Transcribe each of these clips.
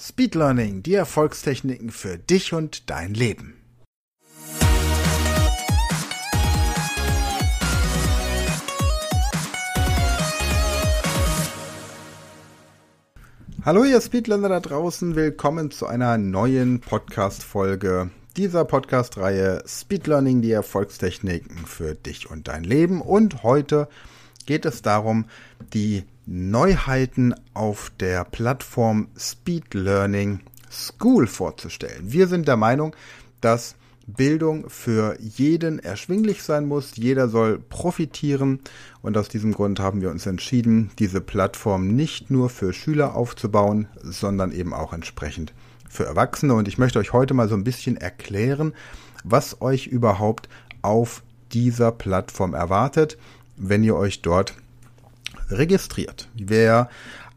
Speed Learning, die Erfolgstechniken für dich und dein Leben. Hallo ihr Speedlearner da draußen, willkommen zu einer neuen Podcast-Folge dieser Podcast-Reihe Speed Learning, die Erfolgstechniken für dich und dein Leben. Und heute geht es darum, die Neuheiten auf der Plattform Speed Learning School vorzustellen. Wir sind der Meinung, dass Bildung für jeden erschwinglich sein muss. Jeder soll profitieren. Und aus diesem Grund haben wir uns entschieden, diese Plattform nicht nur für Schüler aufzubauen, sondern eben auch entsprechend für Erwachsene. Und ich möchte euch heute mal so ein bisschen erklären, was euch überhaupt auf dieser Plattform erwartet, wenn ihr euch dort registriert. Wer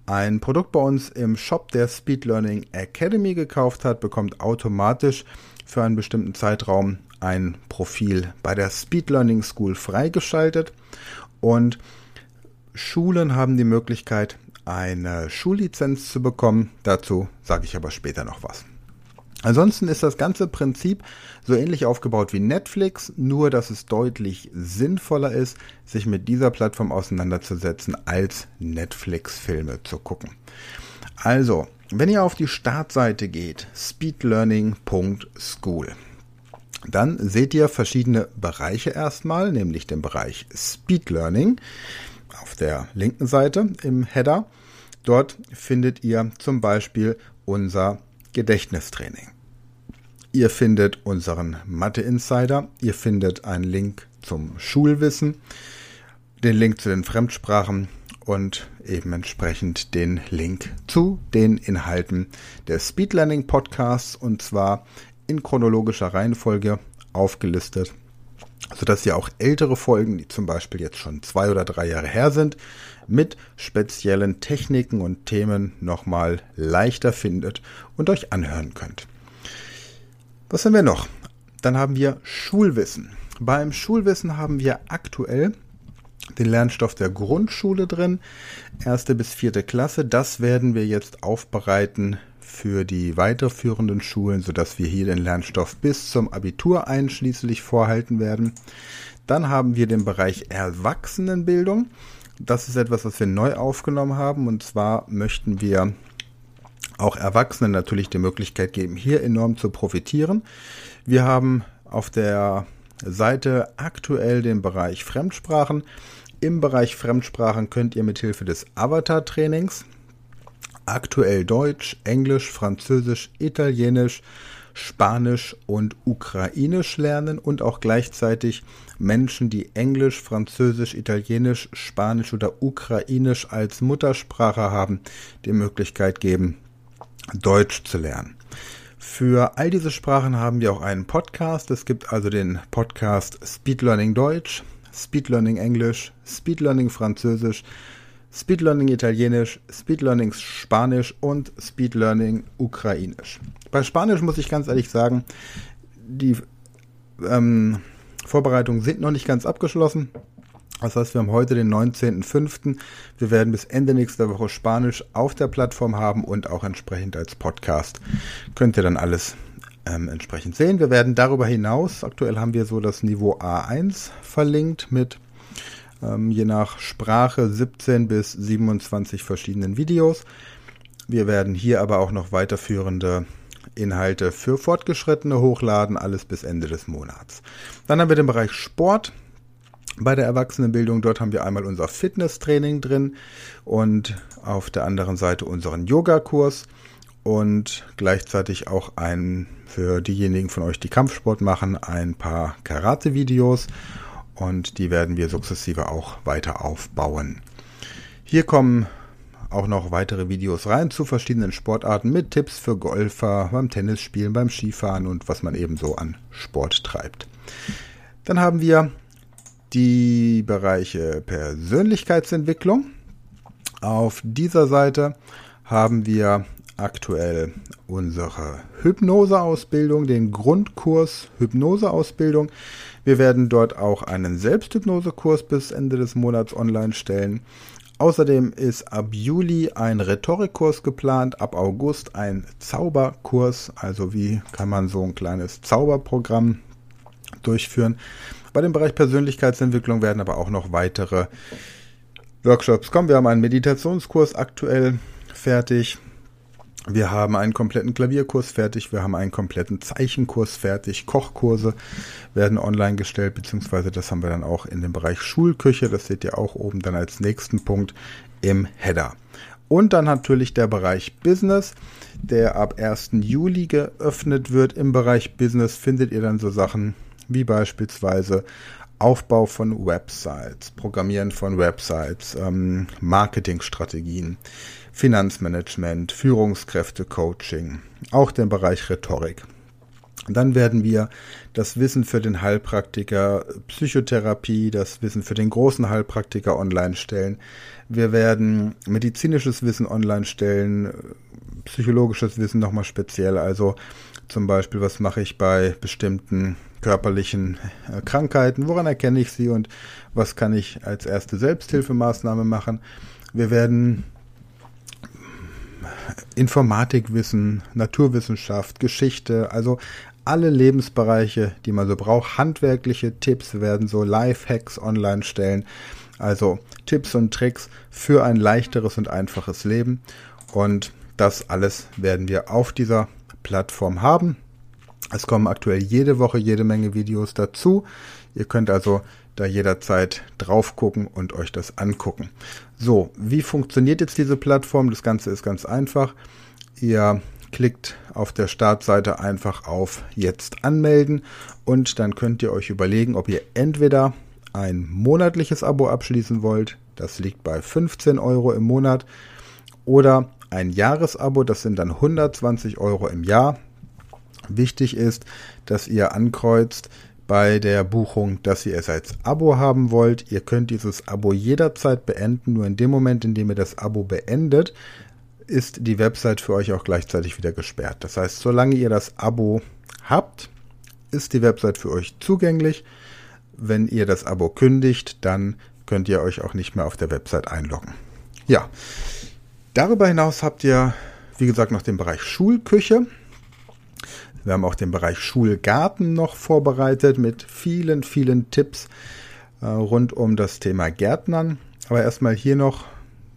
ein Produkt bei uns im Shop der Speed Learning Academy gekauft hat, bekommt automatisch für einen bestimmten Zeitraum ein Profil bei der Speed Learning School freigeschaltet und Schulen haben die Möglichkeit, eine Schullizenz zu bekommen. Dazu sage ich aber später noch was. Ansonsten ist das ganze Prinzip so ähnlich aufgebaut wie Netflix, nur dass es deutlich sinnvoller ist, sich mit dieser Plattform auseinanderzusetzen, als Netflix-Filme zu gucken. Also, wenn ihr auf die Startseite geht, speedlearning.school, dann seht ihr verschiedene Bereiche erstmal, nämlich den Bereich Speed Learning auf der linken Seite im Header. Dort findet ihr zum Beispiel unser Gedächtnistraining. Ihr findet unseren Mathe Insider, ihr findet einen Link zum Schulwissen, den Link zu den Fremdsprachen und eben entsprechend den Link zu den Inhalten des Speed Learning Podcasts und zwar in chronologischer Reihenfolge aufgelistet, sodass ihr auch ältere Folgen, die zum Beispiel jetzt schon zwei oder drei Jahre her sind, mit speziellen Techniken und Themen nochmal leichter findet und euch anhören könnt. Was haben wir noch? Dann haben wir Schulwissen. Beim Schulwissen haben wir aktuell den Lernstoff der Grundschule drin, erste bis vierte Klasse. Das werden wir jetzt aufbereiten für die weiterführenden Schulen, sodass wir hier den Lernstoff bis zum Abitur einschließlich vorhalten werden. Dann haben wir den Bereich Erwachsenenbildung. Das ist etwas, was wir neu aufgenommen haben. Und zwar möchten wir auch Erwachsenen natürlich die Möglichkeit geben, hier enorm zu profitieren. Wir haben auf der Seite aktuell den Bereich Fremdsprachen. Im Bereich Fremdsprachen könnt ihr mithilfe des Avatar-Trainings aktuell Deutsch, Englisch, Französisch, Italienisch, Spanisch und Ukrainisch lernen und auch gleichzeitig Menschen, die Englisch, Französisch, Italienisch, Spanisch oder Ukrainisch als Muttersprache haben, die Möglichkeit geben, Deutsch zu lernen. Für all diese Sprachen haben wir auch einen Podcast. Es gibt also den Podcast Speed Learning Deutsch, Speed Learning Englisch, Speed Learning Französisch, Speed Learning Italienisch, Speed Learning Spanisch und Speed Learning Ukrainisch. Bei Spanisch muss ich ganz ehrlich sagen, die ähm, Vorbereitungen sind noch nicht ganz abgeschlossen. Das heißt, wir haben heute den 19.05. Wir werden bis Ende nächster Woche Spanisch auf der Plattform haben und auch entsprechend als Podcast. Könnt ihr dann alles ähm, entsprechend sehen. Wir werden darüber hinaus, aktuell haben wir so das Niveau A1 verlinkt mit ähm, je nach Sprache 17 bis 27 verschiedenen Videos. Wir werden hier aber auch noch weiterführende Inhalte für Fortgeschrittene hochladen, alles bis Ende des Monats. Dann haben wir den Bereich Sport. Bei der Erwachsenenbildung, dort haben wir einmal unser Fitnesstraining drin und auf der anderen Seite unseren Yogakurs und gleichzeitig auch ein für diejenigen von euch, die Kampfsport machen, ein paar Karate-Videos und die werden wir sukzessive auch weiter aufbauen. Hier kommen auch noch weitere Videos rein zu verschiedenen Sportarten mit Tipps für Golfer, beim Tennisspielen, beim Skifahren und was man eben so an Sport treibt. Dann haben wir die Bereiche Persönlichkeitsentwicklung. Auf dieser Seite haben wir aktuell unsere Hypnoseausbildung, den Grundkurs Hypnoseausbildung. Wir werden dort auch einen Selbsthypnosekurs bis Ende des Monats online stellen. Außerdem ist ab Juli ein Rhetorikkurs geplant, ab August ein Zauberkurs, also wie kann man so ein kleines Zauberprogramm durchführen. Bei dem Bereich Persönlichkeitsentwicklung werden aber auch noch weitere Workshops kommen. Wir haben einen Meditationskurs aktuell fertig. Wir haben einen kompletten Klavierkurs fertig, wir haben einen kompletten Zeichenkurs fertig, Kochkurse werden online gestellt, beziehungsweise das haben wir dann auch in dem Bereich Schulküche, das seht ihr auch oben dann als nächsten Punkt im Header. Und dann natürlich der Bereich Business, der ab 1. Juli geöffnet wird. Im Bereich Business findet ihr dann so Sachen wie beispielsweise Aufbau von Websites, Programmieren von Websites, ähm, Marketingstrategien, Finanzmanagement, Führungskräfte-Coaching, auch den Bereich Rhetorik. Dann werden wir das Wissen für den Heilpraktiker Psychotherapie, das Wissen für den großen Heilpraktiker online stellen. Wir werden medizinisches Wissen online stellen, psychologisches Wissen nochmal speziell. Also zum Beispiel, was mache ich bei bestimmten körperlichen äh, Krankheiten, woran erkenne ich sie und was kann ich als erste Selbsthilfemaßnahme machen. Wir werden Informatikwissen, Naturwissenschaft, Geschichte, also alle Lebensbereiche, die man so braucht, handwerkliche Tipps, werden so Live-Hacks online stellen, also Tipps und Tricks für ein leichteres und einfaches Leben und das alles werden wir auf dieser Plattform haben. Es kommen aktuell jede Woche jede Menge Videos dazu. Ihr könnt also da jederzeit drauf gucken und euch das angucken. So, wie funktioniert jetzt diese Plattform? Das Ganze ist ganz einfach. Ihr klickt auf der Startseite einfach auf Jetzt anmelden und dann könnt ihr euch überlegen, ob ihr entweder ein monatliches Abo abschließen wollt, das liegt bei 15 Euro im Monat, oder ein Jahresabo, das sind dann 120 Euro im Jahr. Wichtig ist, dass ihr ankreuzt bei der Buchung, dass ihr es als Abo haben wollt. Ihr könnt dieses Abo jederzeit beenden. Nur in dem Moment, in dem ihr das Abo beendet, ist die Website für euch auch gleichzeitig wieder gesperrt. Das heißt, solange ihr das Abo habt, ist die Website für euch zugänglich. Wenn ihr das Abo kündigt, dann könnt ihr euch auch nicht mehr auf der Website einloggen. Ja, darüber hinaus habt ihr, wie gesagt, noch den Bereich Schulküche. Wir haben auch den Bereich Schulgarten noch vorbereitet mit vielen, vielen Tipps äh, rund um das Thema Gärtnern. Aber erstmal hier noch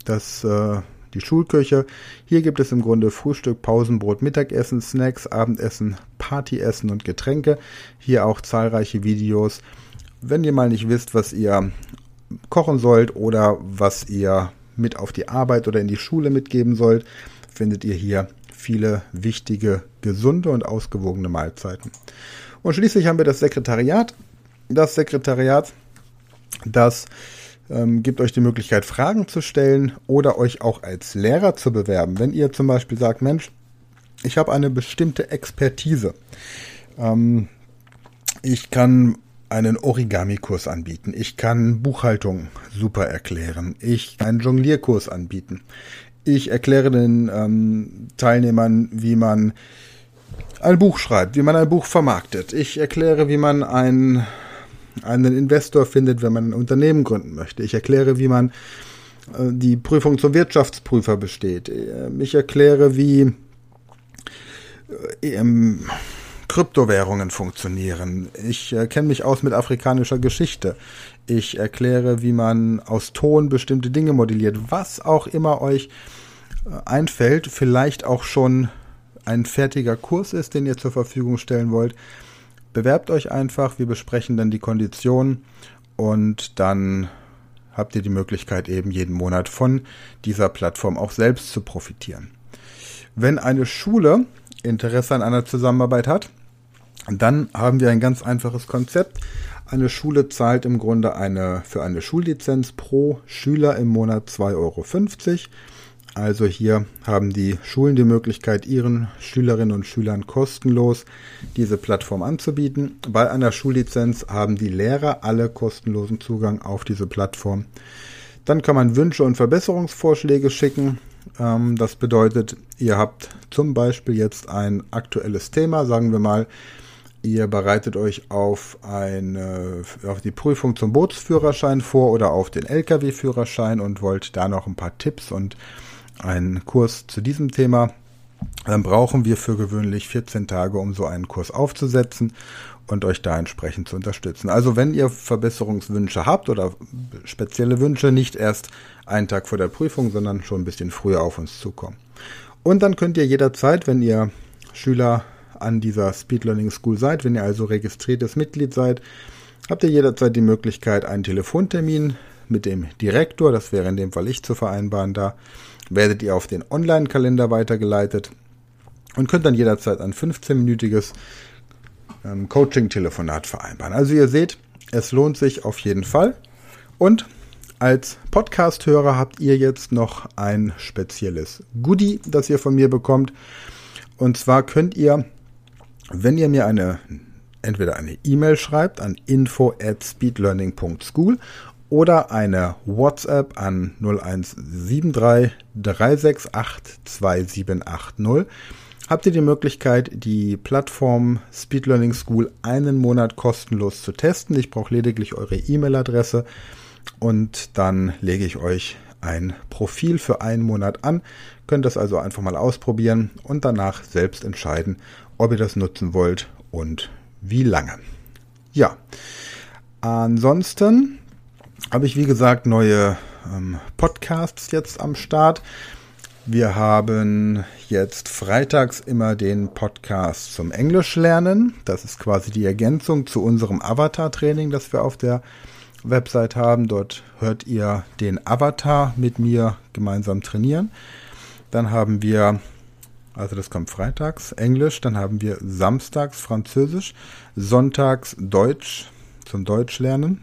das, äh, die Schulküche. Hier gibt es im Grunde Frühstück, Pausenbrot, Mittagessen, Snacks, Abendessen, Partyessen und Getränke. Hier auch zahlreiche Videos. Wenn ihr mal nicht wisst, was ihr kochen sollt oder was ihr mit auf die Arbeit oder in die Schule mitgeben sollt, findet ihr hier viele wichtige, gesunde und ausgewogene Mahlzeiten. Und schließlich haben wir das Sekretariat. Das Sekretariat, das ähm, gibt euch die Möglichkeit, Fragen zu stellen oder euch auch als Lehrer zu bewerben. Wenn ihr zum Beispiel sagt, Mensch, ich habe eine bestimmte Expertise. Ähm, ich kann einen Origami-Kurs anbieten. Ich kann Buchhaltung super erklären. Ich kann einen Jonglierkurs anbieten. Ich erkläre den ähm, Teilnehmern, wie man ein Buch schreibt, wie man ein Buch vermarktet. Ich erkläre, wie man ein, einen Investor findet, wenn man ein Unternehmen gründen möchte. Ich erkläre, wie man äh, die Prüfung zum Wirtschaftsprüfer besteht. Ähm, ich erkläre, wie äh, ähm, Kryptowährungen funktionieren. Ich äh, kenne mich aus mit afrikanischer Geschichte. Ich erkläre, wie man aus Ton bestimmte Dinge modelliert. Was auch immer euch äh, einfällt, vielleicht auch schon ein fertiger Kurs ist, den ihr zur Verfügung stellen wollt. Bewerbt euch einfach, wir besprechen dann die Konditionen und dann habt ihr die Möglichkeit eben jeden Monat von dieser Plattform auch selbst zu profitieren. Wenn eine Schule Interesse an einer Zusammenarbeit hat, dann haben wir ein ganz einfaches Konzept. Eine Schule zahlt im Grunde eine, für eine Schullizenz pro Schüler im Monat 2,50 Euro. Also hier haben die Schulen die Möglichkeit, ihren Schülerinnen und Schülern kostenlos diese Plattform anzubieten. Bei einer Schullizenz haben die Lehrer alle kostenlosen Zugang auf diese Plattform. Dann kann man Wünsche und Verbesserungsvorschläge schicken. Ähm, das bedeutet, ihr habt zum Beispiel jetzt ein aktuelles Thema, sagen wir mal, ihr bereitet euch auf, eine, auf die Prüfung zum Bootsführerschein vor oder auf den Lkw-Führerschein und wollt da noch ein paar Tipps und einen Kurs zu diesem Thema, dann brauchen wir für gewöhnlich 14 Tage, um so einen Kurs aufzusetzen und euch da entsprechend zu unterstützen. Also wenn ihr Verbesserungswünsche habt oder spezielle Wünsche, nicht erst einen Tag vor der Prüfung, sondern schon ein bisschen früher auf uns zukommen. Und dann könnt ihr jederzeit, wenn ihr Schüler an dieser Speed Learning School seid, wenn ihr also registriertes Mitglied seid, habt ihr jederzeit die Möglichkeit, einen Telefontermin mit dem Direktor, das wäre in dem Fall ich zu vereinbaren, da werdet ihr auf den Online-Kalender weitergeleitet und könnt dann jederzeit ein 15-minütiges ähm, Coaching-Telefonat vereinbaren. Also ihr seht, es lohnt sich auf jeden Fall. Und als Podcast-Hörer habt ihr jetzt noch ein spezielles Goodie, das ihr von mir bekommt. Und zwar könnt ihr, wenn ihr mir eine entweder eine E-Mail schreibt an info at speedlearning.school oder eine WhatsApp an 0173 368 2780 habt ihr die Möglichkeit, die Plattform Speed Learning School einen Monat kostenlos zu testen. Ich brauche lediglich eure E-Mail-Adresse und dann lege ich euch ein Profil für einen Monat an. Könnt das also einfach mal ausprobieren und danach selbst entscheiden, ob ihr das nutzen wollt und wie lange. Ja, ansonsten habe ich, wie gesagt, neue ähm, Podcasts jetzt am Start. Wir haben jetzt freitags immer den Podcast zum Englisch lernen. Das ist quasi die Ergänzung zu unserem Avatar-Training, das wir auf der Website haben. Dort hört ihr den Avatar mit mir gemeinsam trainieren. Dann haben wir, also das kommt freitags, Englisch. Dann haben wir samstags Französisch, sonntags Deutsch zum Deutsch lernen.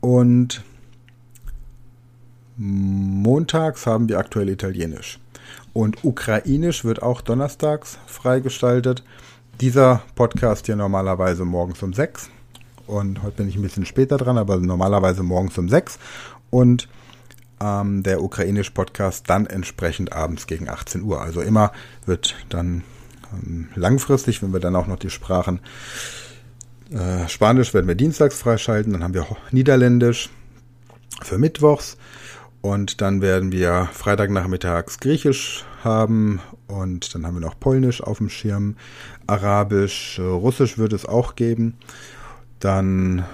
Und montags haben wir aktuell Italienisch. Und Ukrainisch wird auch donnerstags freigestaltet. Dieser Podcast hier normalerweise morgens um 6. Und heute bin ich ein bisschen später dran, aber normalerweise morgens um 6. Und ähm, der ukrainisch Podcast dann entsprechend abends gegen 18 Uhr. Also immer wird dann ähm, langfristig, wenn wir dann auch noch die Sprachen äh, Spanisch werden wir dienstags freischalten, dann haben wir Niederländisch für Mittwochs und dann werden wir Freitagnachmittags Griechisch haben und dann haben wir noch Polnisch auf dem Schirm, Arabisch, äh, Russisch wird es auch geben. Dann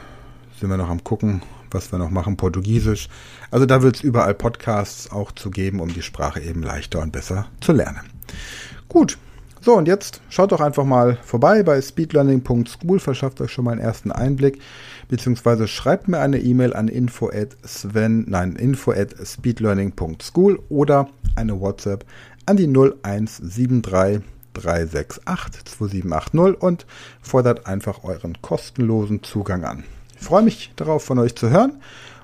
sind wir noch am gucken, was wir noch machen, Portugiesisch. Also da wird es überall Podcasts auch zu geben, um die Sprache eben leichter und besser zu lernen. Gut, so, und jetzt schaut doch einfach mal vorbei bei speedlearning.school, verschafft euch schon mal einen ersten Einblick, beziehungsweise schreibt mir eine E-Mail an info at sven, nein, info at speedlearning.school oder eine WhatsApp an die 0173 368 2780 und fordert einfach euren kostenlosen Zugang an. Ich freue mich darauf, von euch zu hören.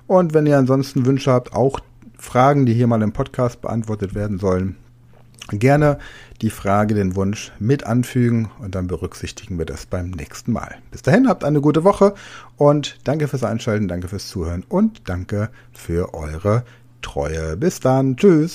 Und wenn ihr ansonsten Wünsche habt, auch Fragen, die hier mal im Podcast beantwortet werden sollen, gerne die Frage, den Wunsch mit anfügen und dann berücksichtigen wir das beim nächsten Mal. Bis dahin, habt eine gute Woche und danke fürs Einschalten, danke fürs Zuhören und danke für eure Treue. Bis dann, tschüss.